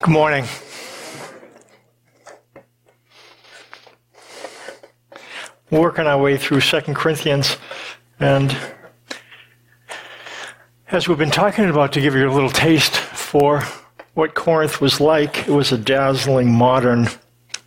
Good morning. working our way through Second Corinthians, and as we've been talking about, to give you a little taste for what Corinth was like, it was a dazzling, modern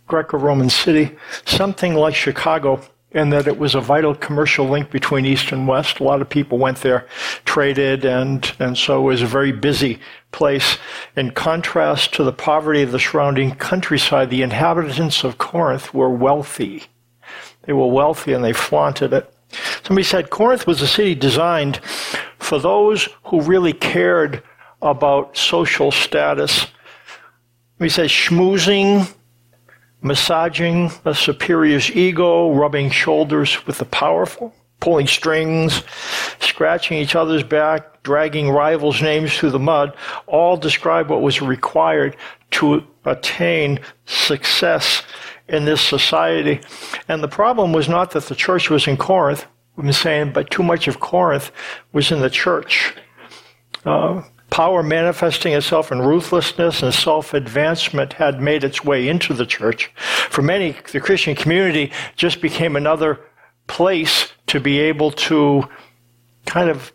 Greco Roman city, something like Chicago and that it was a vital commercial link between East and West. A lot of people went there, traded, and, and so it was a very busy place. In contrast to the poverty of the surrounding countryside, the inhabitants of Corinth were wealthy. They were wealthy and they flaunted it. Somebody said Corinth was a city designed for those who really cared about social status. He says schmoozing massaging a superior's ego, rubbing shoulders with the powerful, pulling strings, scratching each other's back, dragging rivals' names through the mud, all describe what was required to attain success in this society. And the problem was not that the church was in Corinth, we've been saying, but too much of Corinth was in the church. Uh, Power manifesting itself in ruthlessness and self advancement had made its way into the church. For many, the Christian community just became another place to be able to kind of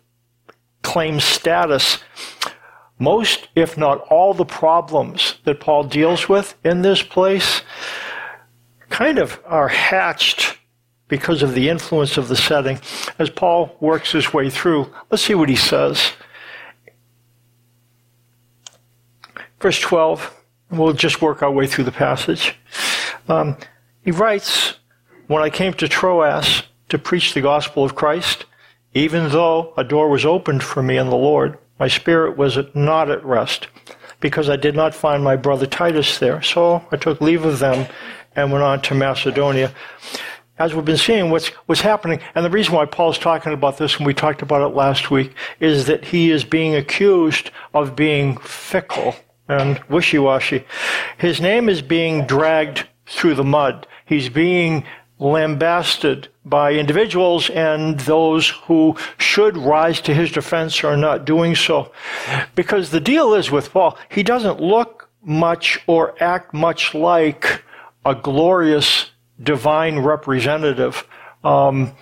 claim status. Most, if not all, the problems that Paul deals with in this place kind of are hatched because of the influence of the setting. As Paul works his way through, let's see what he says. Verse 12. We'll just work our way through the passage. Um, he writes, When I came to Troas to preach the gospel of Christ, even though a door was opened for me in the Lord, my spirit was not at rest, because I did not find my brother Titus there. So I took leave of them and went on to Macedonia. As we've been seeing, what's, what's happening, and the reason why Paul's talking about this, and we talked about it last week, is that he is being accused of being fickle and wishy-washy. His name is being dragged through the mud. He's being lambasted by individuals and those who should rise to his defense are not doing so. Because the deal is with Paul, he doesn't look much or act much like a glorious divine representative. Um,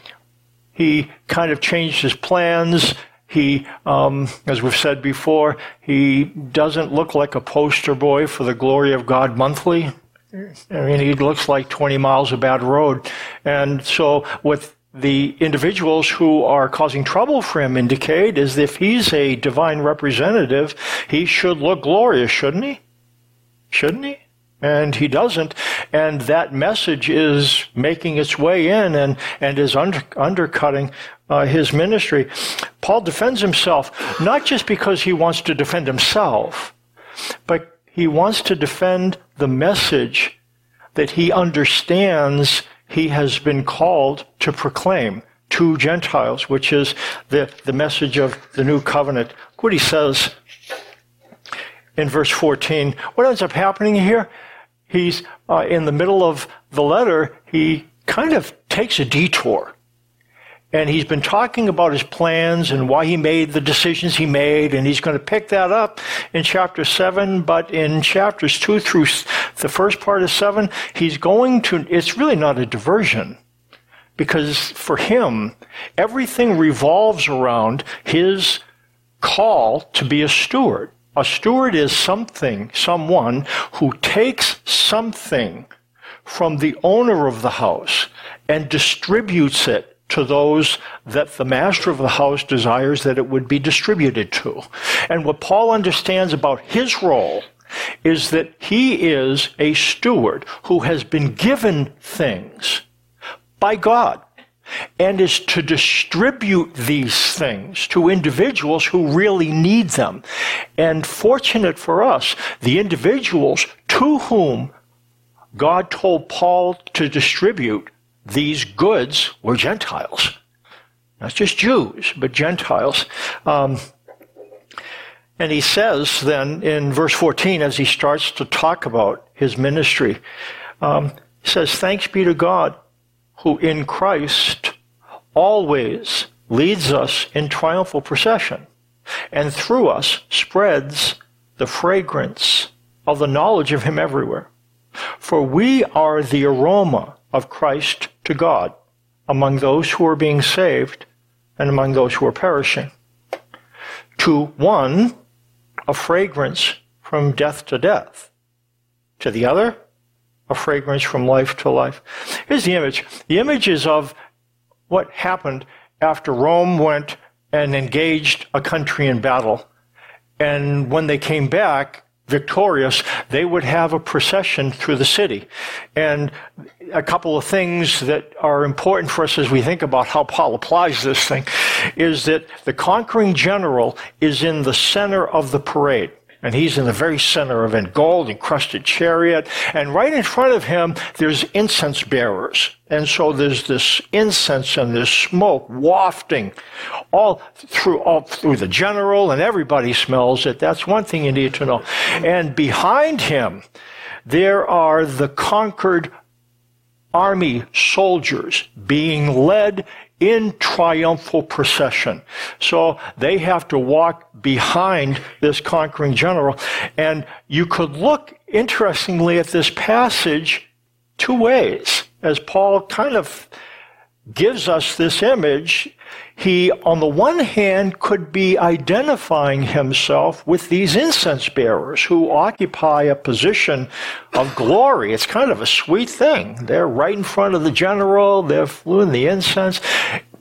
he kind of changed his plans. He, um, as we've said before, he doesn't look like a poster boy for the glory of God monthly. I mean, he looks like 20 miles of bad road. And so what the individuals who are causing trouble for him indicate is if he's a divine representative, he should look glorious, shouldn't he? Shouldn't he? And he doesn't. And that message is making its way in and, and is under, undercutting uh, his ministry. Paul defends himself not just because he wants to defend himself, but he wants to defend the message that he understands he has been called to proclaim to Gentiles, which is the, the message of the new covenant. Look what he says in verse 14. What ends up happening here? He's uh, in the middle of the letter, he kind of takes a detour and he's been talking about his plans and why he made the decisions he made, and he's going to pick that up in chapter 7, but in chapters 2 through the first part of 7, he's going to, it's really not a diversion. Because for him, everything revolves around his call to be a steward. A steward is something, someone who takes something from the owner of the house and distributes it to those that the master of the house desires that it would be distributed to. And what Paul understands about his role is that he is a steward who has been given things by God and is to distribute these things to individuals who really need them. And fortunate for us, the individuals to whom God told Paul to distribute these goods were Gentiles. Not just Jews, but Gentiles. Um, and he says then in verse 14, as he starts to talk about his ministry, um, he says, Thanks be to God who in Christ always leads us in triumphal procession and through us spreads the fragrance of the knowledge of him everywhere. For we are the aroma of Christ to God among those who are being saved and among those who are perishing. To one, a fragrance from death to death. To the other, a fragrance from life to life. Here's the image. The image is of what happened after Rome went and engaged a country in battle. And when they came back, victorious, they would have a procession through the city. And a couple of things that are important for us as we think about how Paul applies this thing is that the conquering general is in the center of the parade. And he's in the very center of a gold encrusted chariot. And right in front of him, there's incense bearers. And so there's this incense and this smoke wafting all through, all through the general and everybody smells it. That's one thing you need to know. And behind him, there are the conquered army soldiers being led in triumphal procession. So they have to walk behind this conquering general. And you could look interestingly at this passage two ways as Paul kind of gives us this image he, on the one hand, could be identifying himself with these incense bearers who occupy a position of glory. It's kind of a sweet thing. They're right in front of the general, they're flewing the incense.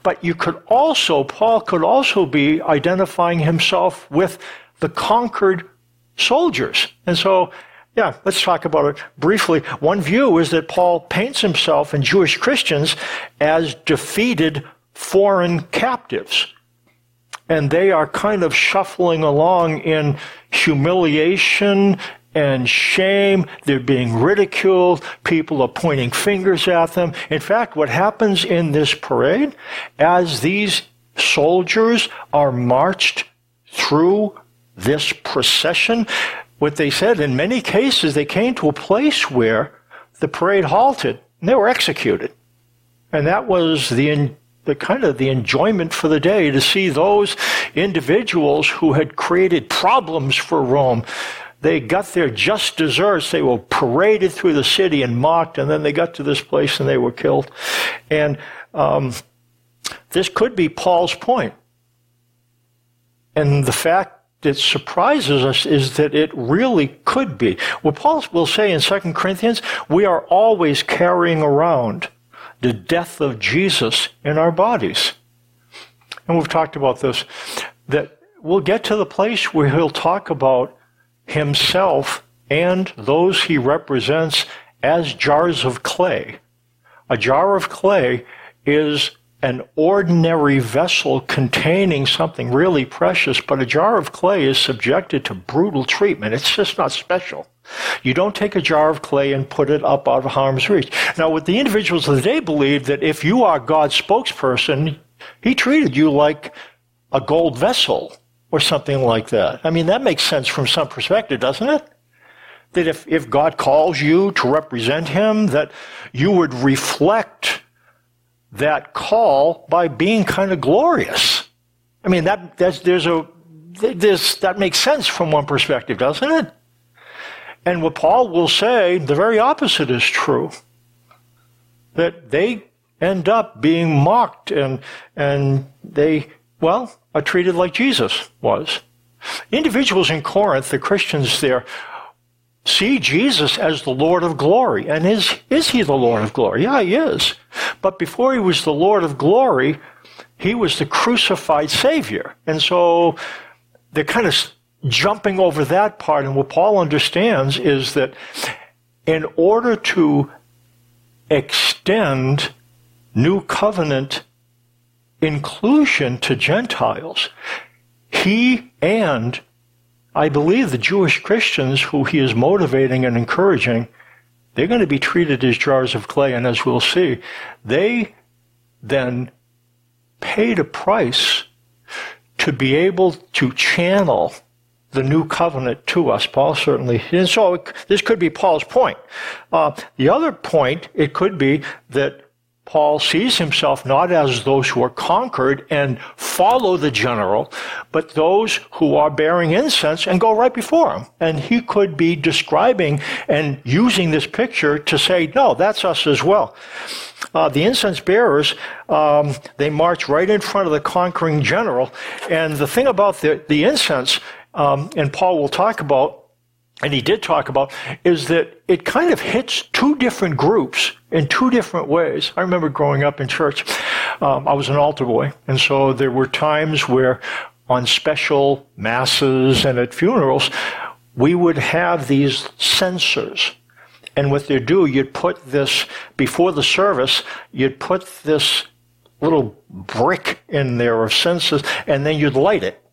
But you could also, Paul could also be identifying himself with the conquered soldiers. And so, yeah, let's talk about it briefly. One view is that Paul paints himself and Jewish Christians as defeated foreign captives. And they are kind of shuffling along in humiliation and shame. They're being ridiculed. People are pointing fingers at them. In fact, what happens in this parade, as these soldiers are marched through this procession, what they said, in many cases, they came to a place where the parade halted and they were executed. And that was the the kind of the enjoyment for the day to see those individuals who had created problems for Rome. They got their just desserts. They were paraded through the city and mocked, and then they got to this place and they were killed. And um, this could be Paul's point. And the fact that surprises us is that it really could be. What Paul will say in 2 Corinthians, we are always carrying around the death of Jesus in our bodies. And we've talked about this, that we'll get to the place where he'll talk about himself and those he represents as jars of clay. A jar of clay is an ordinary vessel containing something really precious, but a jar of clay is subjected to brutal treatment. It's just not special. You don't take a jar of clay and put it up out of harm's reach. Now, what the individuals of the day believe that if you are God's spokesperson, he treated you like a gold vessel or something like that. I mean, that makes sense from some perspective, doesn't it? That if, if God calls you to represent him, that you would reflect that call by being kind of glorious. I mean, that, that's, there's a, there's, that makes sense from one perspective, doesn't it? And what Paul will say, the very opposite is true. That they end up being mocked and, and they, well, are treated like Jesus was. Individuals in Corinth, the Christians there, see Jesus as the Lord of glory. And is, is he the Lord of glory? Yeah, he is. But before he was the Lord of glory, he was the crucified Savior. And so they're kind of jumping over that part. And what Paul understands is that in order to extend new covenant inclusion to Gentiles, he and I believe the Jewish Christians who he is motivating and encouraging, they're going to be treated as jars of clay. And as we'll see, they then paid a price to be able to channel the new covenant to us. Paul certainly, and so this could be Paul's point. Uh, the other point, it could be that Paul sees himself not as those who are conquered and follow the general, but those who are bearing incense and go right before him. And he could be describing and using this picture to say, no, that's us as well. Uh, the incense bearers, um, they march right in front of the conquering general. And the thing about the, the incense, um, and Paul will talk about, and he did talk about, is that it kind of hits two different groups in two different ways. I remember growing up in church, um, I was an altar boy, and so there were times where on special masses and at funerals, we would have these censers. And what they'd do, you'd put this, before the service, you'd put this little brick in there of censers, and then you'd light it.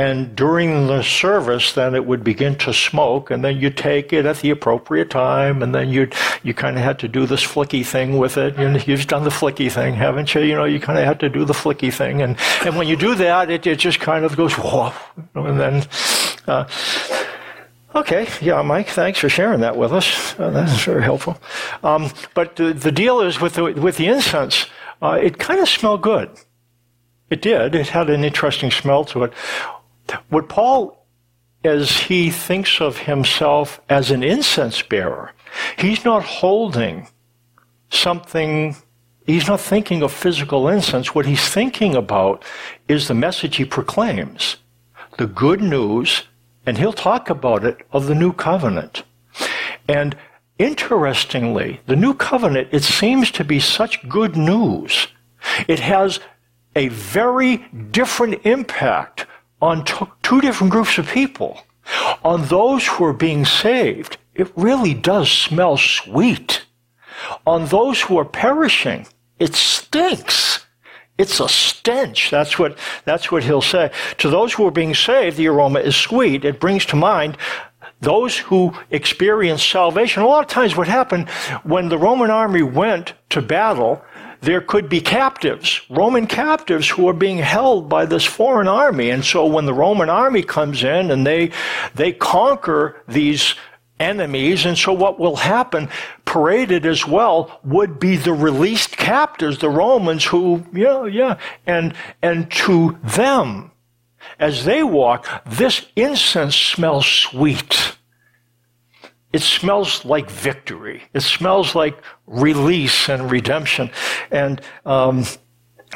And during the service, then it would begin to smoke, and then you take it at the appropriate time, and then you you kind of had to do this flicky thing with it. You you've done the flicky thing, haven't you? You know, you kind of had to do the flicky thing, and and when you do that, it, it just kind of goes whoa, and then. Uh, Okay, yeah, Mike, thanks for sharing that with us. Uh, that's very helpful. Um, but the, the, deal is with the, with the incense, uh, it kind of smelled good. It did. It had an interesting smell to it. What Paul, as he thinks of himself as an incense bearer, he's not holding something, he's not thinking of physical incense. What he's thinking about is the message he proclaims, the good news, and he'll talk about it, of the new covenant. And interestingly, the new covenant, it seems to be such good news. It has a very different impact on two different groups of people. On those who are being saved, it really does smell sweet. On those who are perishing, it stinks. It's a stench. That's what, that's what he'll say. To those who are being saved, the aroma is sweet. It brings to mind those who experience salvation. A lot of times what happened when the Roman army went to battle, there could be captives, Roman captives who are being held by this foreign army. And so when the Roman army comes in and they, they conquer these enemies. And so what will happen, paraded as well, would be the released captives, the Romans who, yeah, yeah, and, and to them, as they walk, this incense smells sweet. It smells like victory. It smells like release and redemption. And um,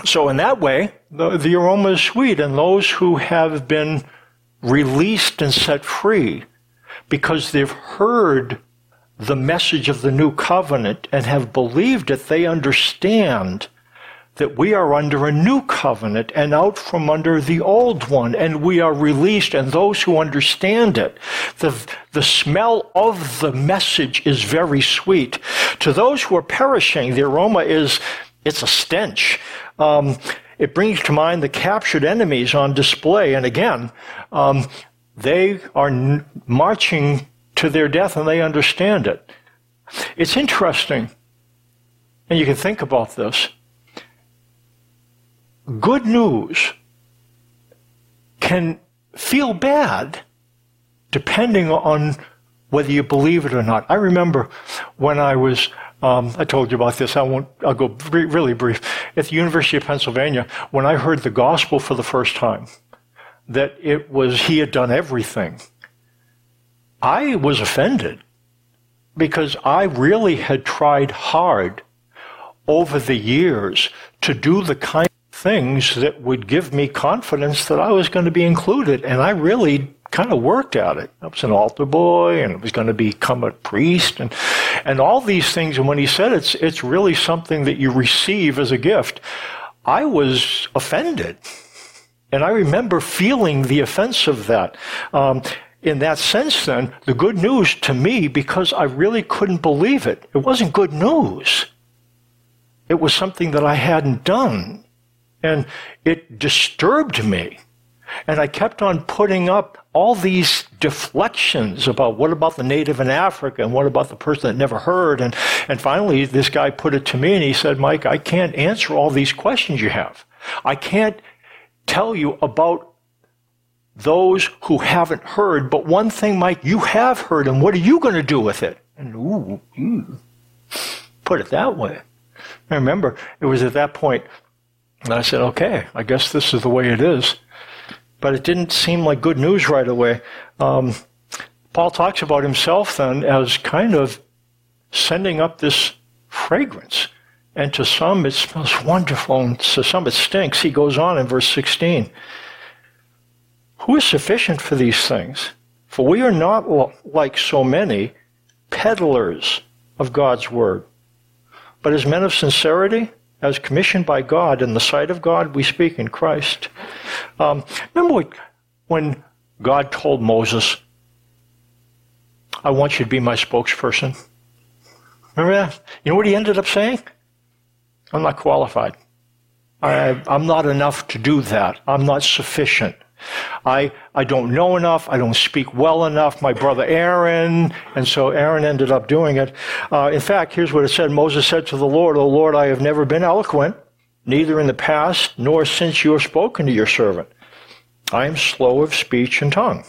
so, in that way, the, the aroma is sweet. And those who have been released and set free because they've heard the message of the new covenant and have believed it, they understand that we are under a new covenant and out from under the old one, and we are released, and those who understand it, the, the smell of the message is very sweet. To those who are perishing, the aroma is, it's a stench. Um, it brings to mind the captured enemies on display, and again, um, they are n- marching to their death and they understand it. It's interesting, and you can think about this good news can feel bad depending on whether you believe it or not. I remember when I was, um, I told you about this, I won't, I'll go really brief. At the University of Pennsylvania, when I heard the gospel for the first time, that it was, he had done everything, I was offended because I really had tried hard over the years to do the kind things that would give me confidence that I was going to be included. And I really kind of worked at it. I was an altar boy and I was going to become a priest and, and all these things. And when he said it's, it's really something that you receive as a gift, I was offended. And I remember feeling the offense of that. Um, in that sense, then, the good news to me, because I really couldn't believe it, it wasn't good news. It was something that I hadn't done. And it disturbed me. And I kept on putting up all these deflections about what about the native in Africa and what about the person that never heard. And, and finally, this guy put it to me and he said, Mike, I can't answer all these questions you have. I can't tell you about those who haven't heard, but one thing, Mike, you have heard, and what are you going to do with it? And ooh, ooh, put it that way. I remember it was at that point and I said, okay, I guess this is the way it is. But it didn't seem like good news right away. Um, Paul talks about himself then as kind of sending up this fragrance. And to some it smells wonderful, and to some it stinks. He goes on in verse 16. Who is sufficient for these things? For we are not like so many peddlers of God's word, but as men of sincerity, as commissioned by God in the sight of God, we speak in Christ. Um, remember when God told Moses, I want you to be my spokesperson? Remember that? You know what he ended up saying? I'm not qualified. I, I'm not enough to do that. I'm not sufficient. I, I don't know enough. I don't speak well enough. My brother Aaron, and so Aaron ended up doing it. Uh, in fact, here's what it said. Moses said to the Lord, O Lord, I have never been eloquent, neither in the past nor since you have spoken to your servant. I am slow of speech and tongue.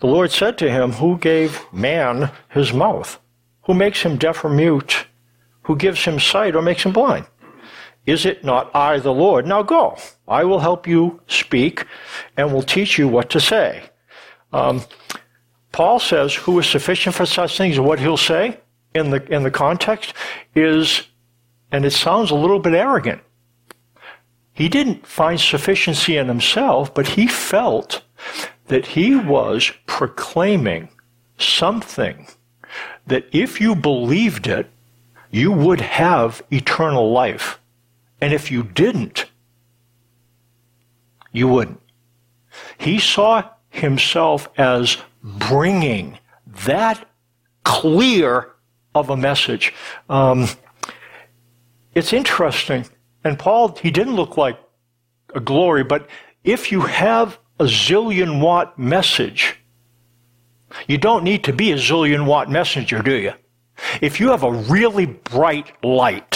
The Lord said to him, Who gave man his mouth? Who makes him deaf or mute? Who gives him sight or makes him blind? Is it not I, the Lord? Now go. I will help you speak and will teach you what to say. Um, Paul says, who is sufficient for such things? What he'll say in the, in the context is, and it sounds a little bit arrogant. He didn't find sufficiency in himself, but he felt that he was proclaiming something that if you believed it, you would have eternal life. And if you didn't, you wouldn't. He saw himself as bringing that clear of a message. Um, it's interesting. And Paul, he didn't look like a glory, but if you have a zillion watt message, you don't need to be a zillion watt messenger, do you? If you have a really bright light,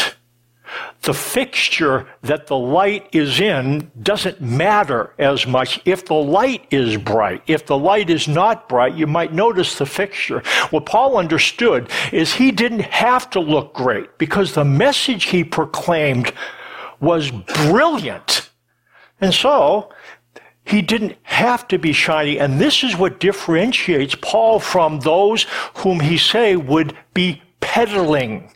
the fixture that the light is in doesn't matter as much. If the light is bright, if the light is not bright, you might notice the fixture. What Paul understood is he didn't have to look great because the message he proclaimed was brilliant. And so, he didn't have to be shiny. And this is what differentiates Paul from those whom he say would be peddling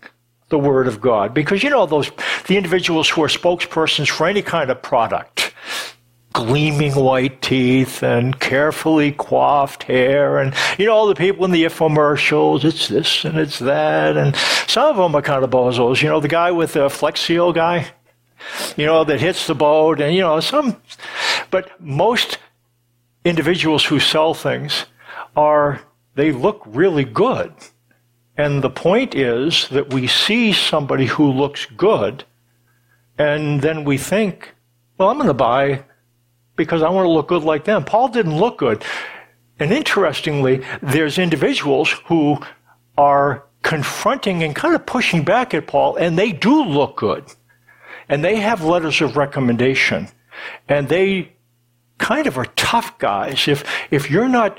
the Word of God. Because you know, those, the individuals who are spokespersons for any kind of product, gleaming white teeth and carefully coiffed hair, and you know, all the people in the infomercials, it's this and it's that, and some of them are kind of bozos. You know, the guy with the Flex Seal guy, you know, that hits the boat, and you know, some, but most individuals who sell things are, they look really good. And the point is that we see somebody who looks good, and then we think, well, I'm going to buy because I want to look good like them. Paul didn't look good. And interestingly, there's individuals who are confronting and kind of pushing back at Paul, and they do look good. And they have letters of recommendation. And they kind of are tough guys. If, if you're not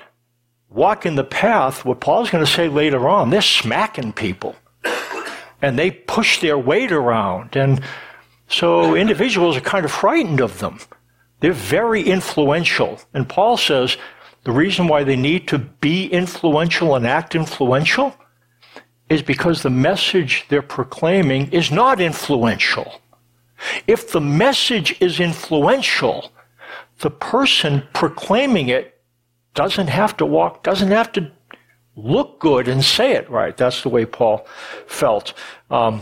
walking the path, what Paul's going to say later on, they're smacking people. And they push their weight around. And so individuals are kind of frightened of them. They're very influential. And Paul says the reason why they need to be influential and act influential is because the message they're proclaiming is not influential. If the message is influential, the person proclaiming it doesn't have to walk, doesn't have to look good and say it right. That's the way Paul felt. Um,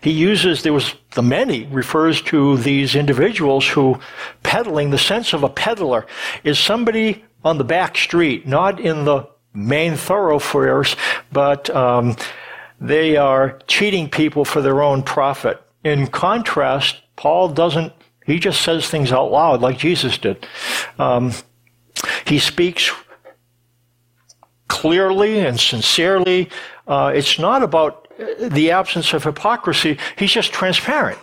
he uses, there was the many, refers to these individuals who peddling, the sense of a peddler is somebody on the back street, not in the main thoroughfares, but um, they are cheating people for their own profit. In contrast, Paul doesn't, he just says things out loud like Jesus did. Um, he speaks clearly and sincerely. Uh, it's not about the absence of hypocrisy. He's just transparent.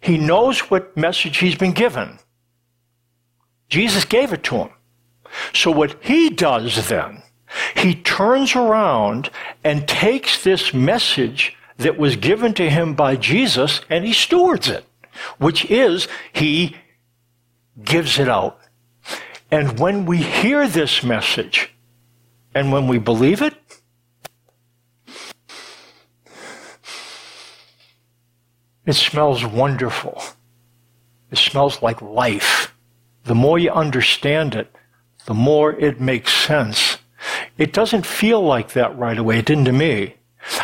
He knows what message he's been given. Jesus gave it to him. So what he does then, he turns around and takes this message that was given to him by Jesus, and he stewards it, which is he gives it out. And when we hear this message, and when we believe it, it smells wonderful. It smells like life. The more you understand it, the more it makes sense. It doesn't feel like that right away. It didn't to me.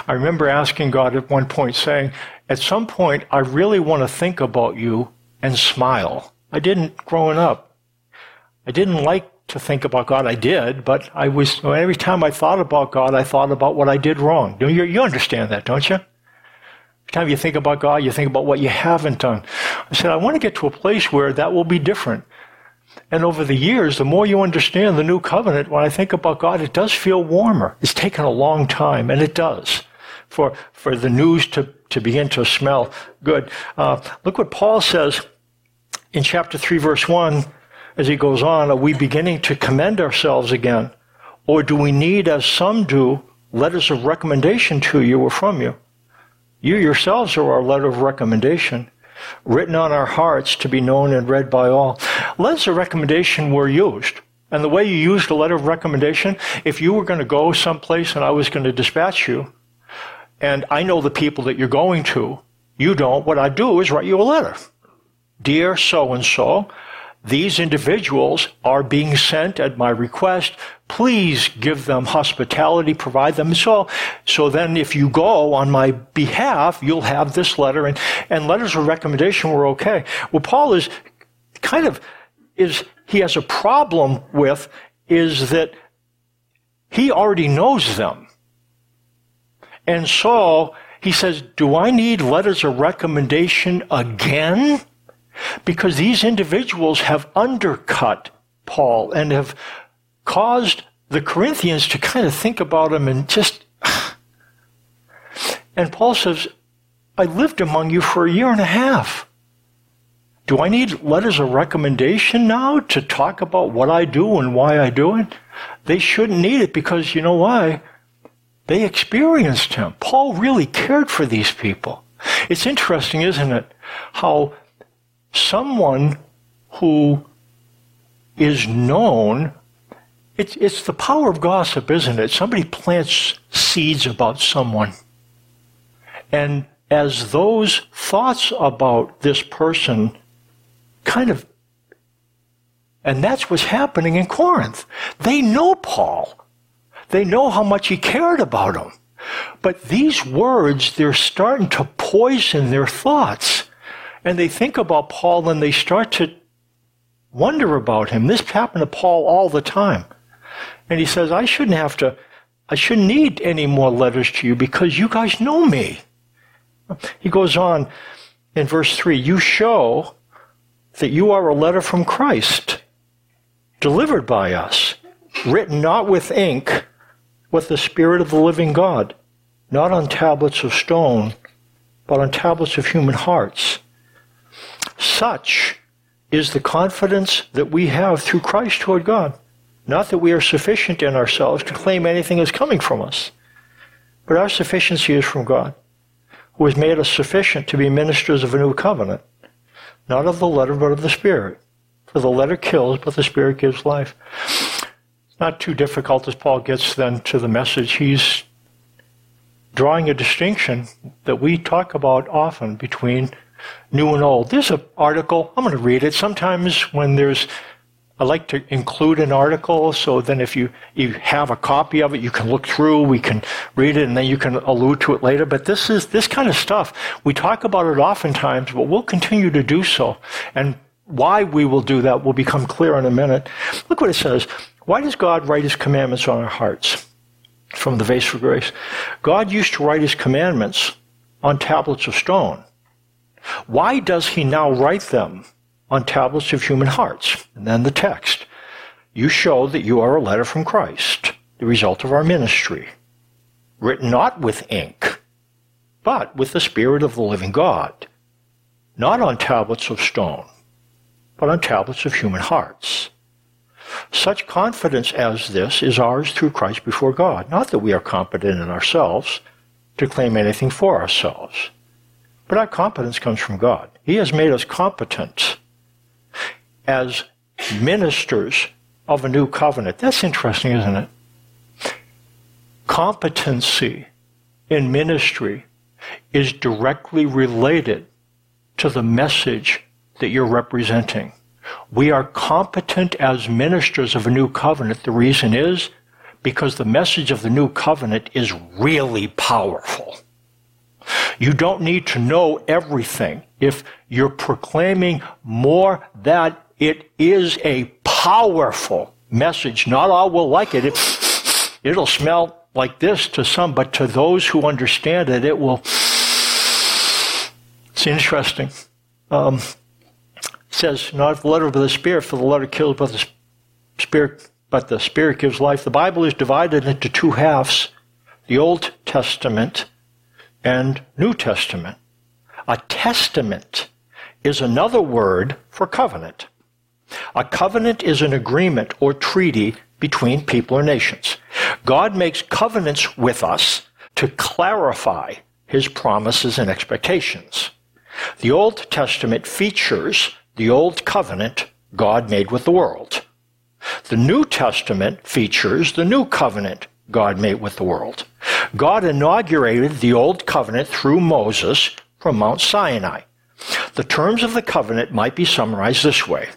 I remember asking God at one point, saying, At some point, I really want to think about you and smile. I didn't growing up. I didn't like to think about God. I did, but I was, every time I thought about God, I thought about what I did wrong. You, you understand that, don't you? Every time you think about God, you think about what you haven't done. I said, I want to get to a place where that will be different. And over the years, the more you understand the new covenant, when I think about God, it does feel warmer. It's taken a long time, and it does, for, for the news to, to begin to smell good. Uh, look what Paul says in chapter 3, verse 1, as he goes on. Are we beginning to commend ourselves again? Or do we need, as some do, letters of recommendation to you or from you? You yourselves are our letter of recommendation written on our hearts to be known and read by all. Letters of recommendation were used. And the way you used a letter of recommendation, if you were going to go someplace and I was going to dispatch you, and I know the people that you're going to, you don't, what I do is write you a letter. Dear so and so, these individuals are being sent at my request. Please give them hospitality, provide them. So, so then if you go on my behalf, you'll have this letter and, and letters of recommendation were okay. What Paul is kind of, is, he has a problem with is that he already knows them. And so he says, do I need letters of recommendation again? Because these individuals have undercut Paul and have caused the Corinthians to kind of think about him and just. And Paul says, I lived among you for a year and a half. Do I need letters of recommendation now to talk about what I do and why I do it? They shouldn't need it because you know why? They experienced him. Paul really cared for these people. It's interesting, isn't it? How someone who is known, it's, it's the power of gossip, isn't it? Somebody plants seeds about someone. And as those thoughts about this person kind of, and that's what's happening in Corinth. They know Paul. They know how much he cared about them. But these words, they're starting to poison their thoughts and they think about Paul and they start to wonder about him. This happened to Paul all the time. And he says, I shouldn't have to, I shouldn't need any more letters to you because you guys know me. He goes on in verse 3 You show that you are a letter from Christ, delivered by us, written not with ink, with the Spirit of the living God, not on tablets of stone, but on tablets of human hearts. Such is the confidence that we have through Christ toward God. Not that we are sufficient in ourselves to claim anything is coming from us, but our sufficiency is from God, who has made us sufficient to be ministers of a new covenant, not of the letter, but of the Spirit. For the letter kills, but the Spirit gives life. It's not too difficult as Paul gets then to the message. He's drawing a distinction that we talk about often between new and old. There's an article, I'm going to read it. Sometimes when there's, I like to include an article, so then if you, you have a copy of it, you can look through, we can read it, and then you can allude to it later. But this is, this kind of stuff, we talk about it oftentimes, but we'll continue to do so. And why we will do that will become clear in a minute. Look what it says. Why does God write his commandments on our hearts? From the vase for grace. God used to write his commandments on tablets of stone. Why does he now write them on tablets of human hearts? And then the text. You show that you are a letter from Christ, the result of our ministry, written not with ink, but with the Spirit of the living God, not on tablets of stone, but on tablets of human hearts. Such confidence as this is ours through Christ before God. Not that we are competent in ourselves to claim anything for ourselves. But our competence comes from God. He has made us competent as ministers of a new covenant. That's interesting, isn't it? Competency in ministry is directly related to the message that you're representing. We are competent as ministers of a new covenant. The reason is because the message of the new covenant is really powerful. You don't need to know everything if you're proclaiming more that it is a powerful message. Not all will like it. it it'll smell like this to some, but to those who understand it, it will. It's interesting. Um, it says, not the letter of the Spirit, for the letter kills, but the Spirit, but the Spirit gives life. The Bible is divided into two halves: the Old Testament and New Testament. A testament is another word for covenant. A covenant is an agreement or treaty between people or nations. God makes covenants with us to clarify his promises and expectations. The Old Testament features the Old Covenant God made with the world. The New Testament features the New Covenant God made with the world. God inaugurated the Old Covenant through Moses from Mount Sinai. The terms of the covenant might be summarized this way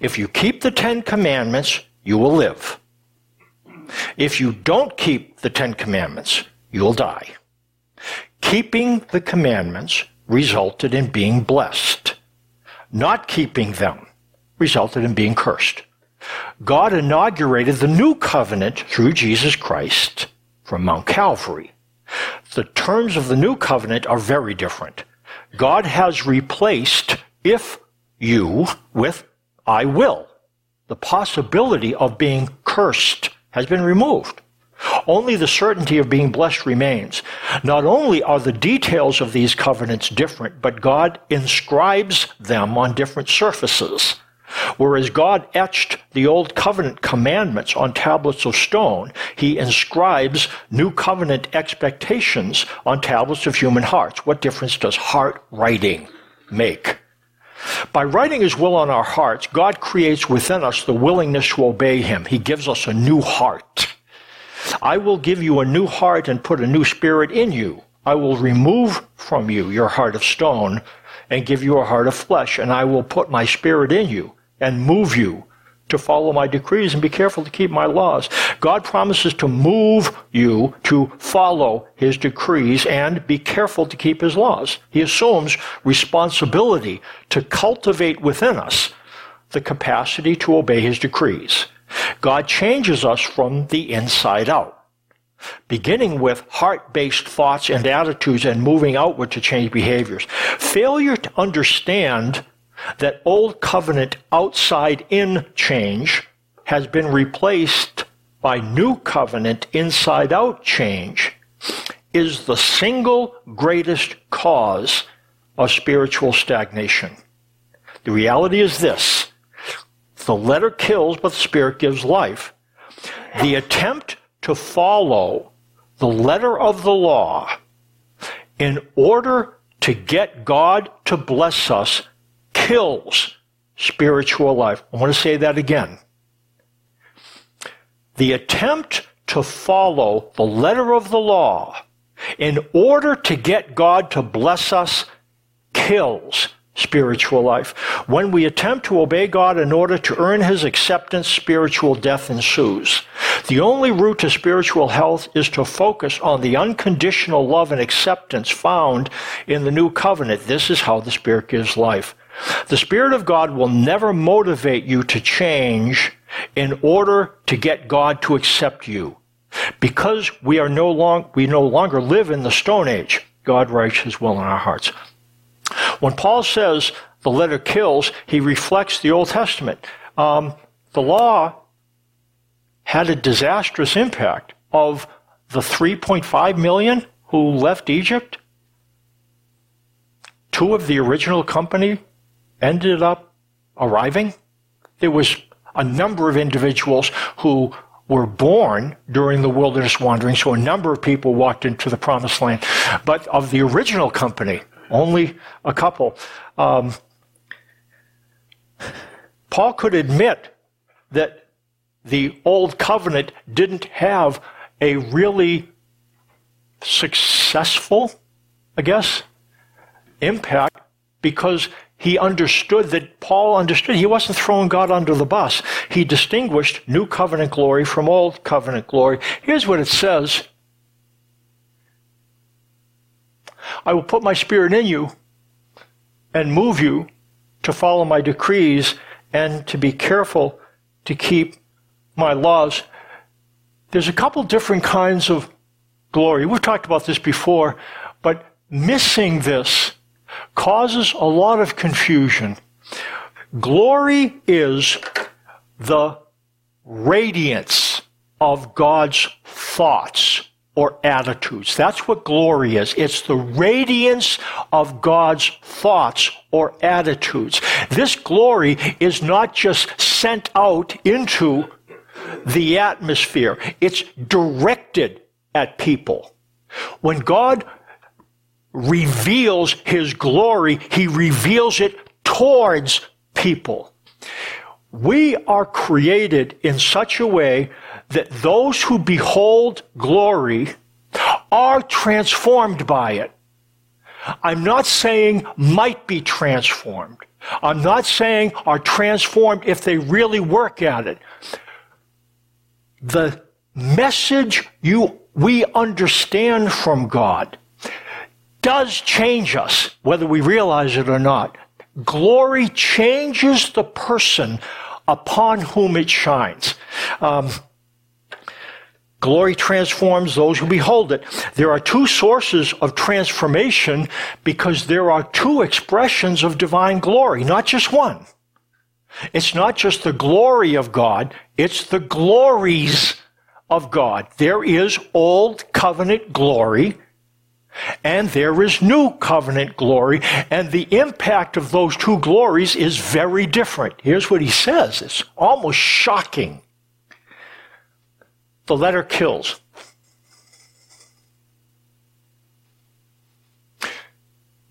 If you keep the Ten Commandments, you will live. If you don't keep the Ten Commandments, you'll die. Keeping the commandments resulted in being blessed. Not keeping them resulted in being cursed. God inaugurated the new covenant through Jesus Christ from Mount Calvary. The terms of the new covenant are very different. God has replaced if you with I will. The possibility of being cursed has been removed. Only the certainty of being blessed remains. Not only are the details of these covenants different, but God inscribes them on different surfaces. Whereas God etched the Old Covenant commandments on tablets of stone, He inscribes New Covenant expectations on tablets of human hearts. What difference does heart writing make? By writing His will on our hearts, God creates within us the willingness to obey Him. He gives us a new heart. I will give you a new heart and put a new spirit in you. I will remove from you your heart of stone and give you a heart of flesh, and I will put my spirit in you and move you to follow my decrees and be careful to keep my laws. God promises to move you to follow his decrees and be careful to keep his laws. He assumes responsibility to cultivate within us the capacity to obey his decrees. God changes us from the inside out. Beginning with heart based thoughts and attitudes and moving outward to change behaviors. Failure to understand that old covenant outside in change has been replaced by new covenant inside out change is the single greatest cause of spiritual stagnation. The reality is this the letter kills, but the spirit gives life. The attempt to follow the letter of the law in order to get God to bless us kills spiritual life. I want to say that again. The attempt to follow the letter of the law in order to get God to bless us kills spiritual life. When we attempt to obey God in order to earn his acceptance, spiritual death ensues. The only route to spiritual health is to focus on the unconditional love and acceptance found in the new covenant. This is how the Spirit gives life. The Spirit of God will never motivate you to change in order to get God to accept you. Because we are no long, we no longer live in the Stone Age, God writes his will in our hearts. When Paul says the letter kills, he reflects the Old Testament. Um, the law had a disastrous impact of the 3.5 million who left Egypt. Two of the original company ended up arriving. There was a number of individuals who were born during the wilderness wandering, so a number of people walked into the promised land. But of the original company, only a couple. Um, Paul could admit that the old covenant didn't have a really successful, I guess, impact because he understood that Paul understood he wasn't throwing God under the bus. He distinguished new covenant glory from old covenant glory. Here's what it says I will put my spirit in you and move you to follow my decrees and to be careful to keep my laws. There's a couple different kinds of glory. We've talked about this before, but missing this causes a lot of confusion. Glory is the radiance of God's thoughts or attitudes. That's what glory is. It's the radiance of God's thoughts or attitudes. This glory is not just sent out into the atmosphere. It's directed at people. When God reveals his glory, he reveals it towards people. We are created in such a way that those who behold glory are transformed by it. I'm not saying might be transformed. I'm not saying are transformed if they really work at it. The message you we understand from God does change us, whether we realize it or not. Glory changes the person upon whom it shines. Um, glory transforms those who behold it. There are two sources of transformation because there are two expressions of divine glory, not just one. It's not just the glory of God, it's the glories of God. There is old covenant glory and there is new covenant glory, and the impact of those two glories is very different. Here's what he says it's almost shocking. The letter kills.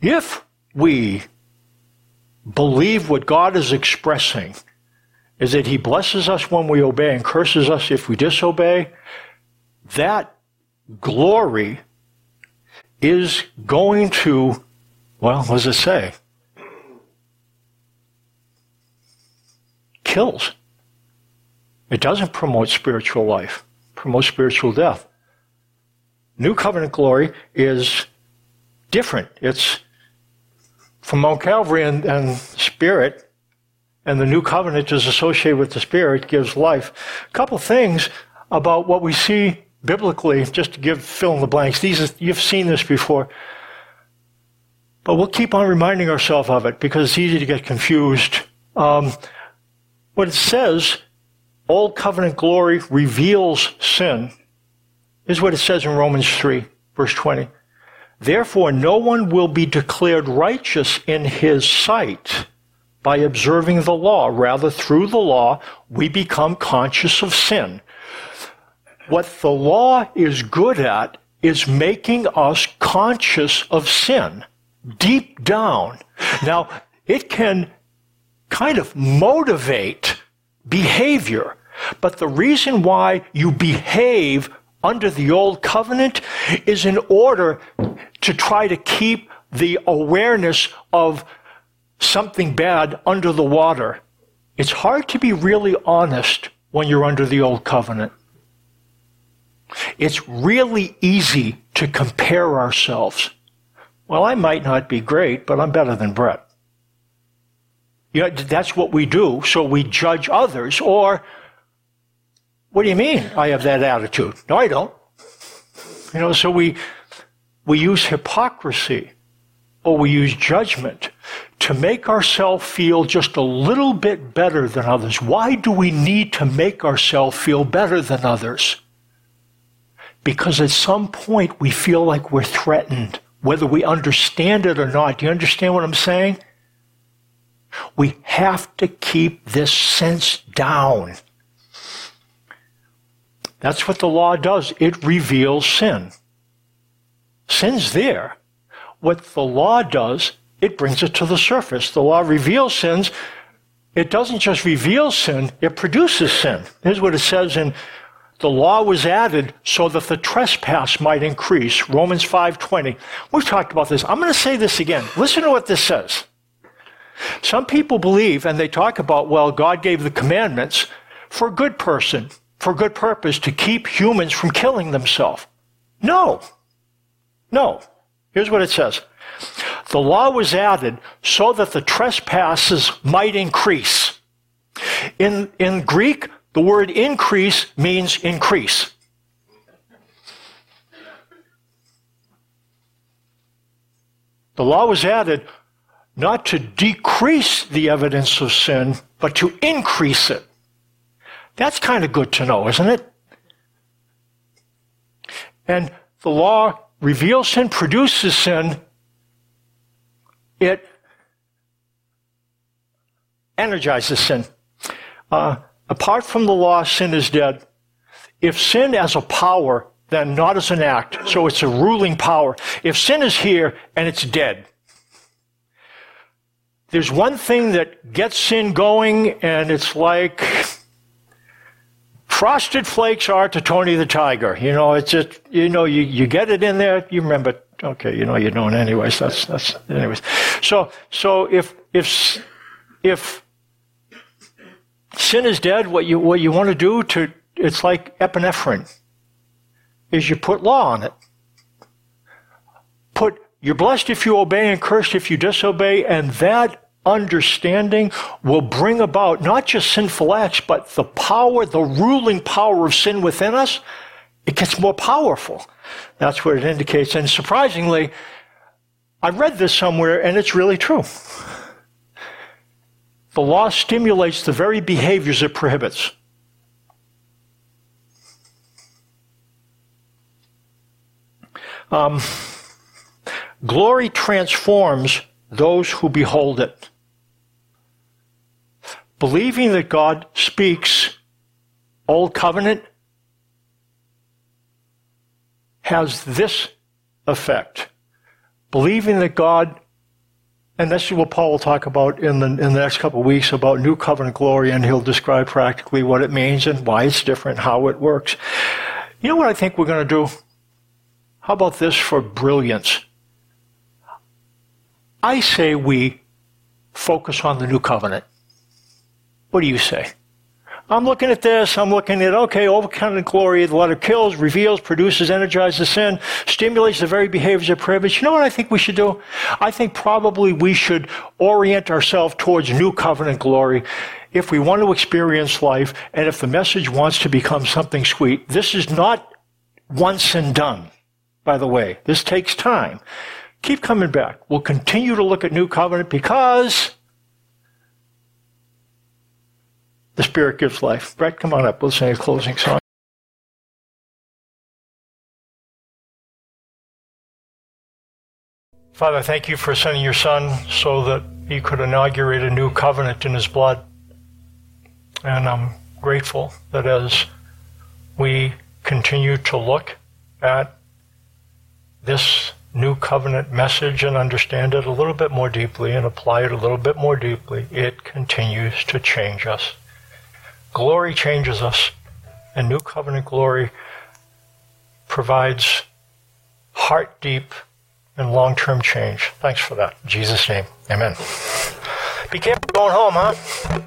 If we believe what God is expressing is that he blesses us when we obey and curses us if we disobey, that glory is going to, well, what does it say? Kills. It doesn't promote spiritual life, promotes spiritual death. New covenant glory is different. It's from Mount Calvary and, and Spirit, and the new covenant is associated with the Spirit, gives life. A couple things about what we see biblically, just to give fill in the blanks, these you've seen this before. But we'll keep on reminding ourselves of it because it's easy to get confused. Um, what it says, Old covenant glory reveals sin, is what it says in Romans 3, verse 20. Therefore, no one will be declared righteous in his sight by observing the law. Rather, through the law, we become conscious of sin. What the law is good at is making us conscious of sin deep down. Now, it can kind of motivate behavior, but the reason why you behave under the old covenant is in order to try to keep the awareness of something bad under the water. It's hard to be really honest when you're under the old covenant. It's really easy to compare ourselves. Well, I might not be great, but I'm better than Brett. You know, that's what we do. So we judge others. Or, what do you mean I have that attitude? No, I don't. You know, so we, we use hypocrisy or we use judgment to make ourselves feel just a little bit better than others. Why do we need to make ourselves feel better than others? Because at some point we feel like we're threatened, whether we understand it or not. Do you understand what I'm saying? We have to keep this sense down. That's what the law does. It reveals sin. Sin's there. What the law does, it brings it to the surface. The law reveals sins. It doesn't just reveal sin, it produces sin. Here's what it says in the law was added so that the trespass might increase. Romans 5:20. We've talked about this. I'm going to say this again. Listen to what this says. Some people believe and they talk about well God gave the commandments for a good person, for good purpose to keep humans from killing themselves. No. No. Here's what it says. The law was added so that the trespasses might increase. In, in Greek, the word increase means increase. The law was added not to decrease the evidence of sin, but to increase it. That's kind of good to know, isn't it? And the law reveals sin, produces sin, it energizes sin. Uh, Apart from the law, sin is dead. If sin as a power, then not as an act. So it's a ruling power. If sin is here and it's dead, there's one thing that gets sin going, and it's like frosted flakes are to Tony the Tiger. You know, it's just, you know, you, you get it in there, you remember, okay, you know, you don't anyways. That's, that's, anyways. So, so if, if, if sin is dead. What you, what you want to do to, it's like epinephrine, is you put law on it. Put, you're blessed if you obey and cursed if you disobey, and that understanding will bring about not just sinful acts, but the power, the ruling power of sin within us. It gets more powerful. That's what it indicates. And surprisingly, I read this somewhere and it's really true. The law stimulates the very behaviors it prohibits. Um, glory transforms those who behold it. Believing that God speaks Old Covenant has this effect. Believing that God and this is what Paul will talk about in the, in the next couple of weeks about new covenant glory, and he'll describe practically what it means and why it's different, how it works. You know what I think we're going to do? How about this for brilliance? I say we focus on the new covenant. What do you say? I'm looking at this, I'm looking at, okay, old covenant glory, the letter kills, reveals, produces, energizes sin, stimulates the very behaviors of privilege. You know what I think we should do? I think probably we should orient ourselves towards new covenant glory if we want to experience life and if the message wants to become something sweet. This is not once and done, by the way. This takes time. Keep coming back. We'll continue to look at new covenant because The Spirit gives life. Brett, come on up. We'll sing a closing song. Father, thank you for sending your Son so that he could inaugurate a new covenant in his blood. And I'm grateful that as we continue to look at this new covenant message and understand it a little bit more deeply and apply it a little bit more deeply, it continues to change us. Glory changes us, and New Covenant glory provides heart deep and long term change. Thanks for that. In Jesus' name, amen. Be careful going home, huh?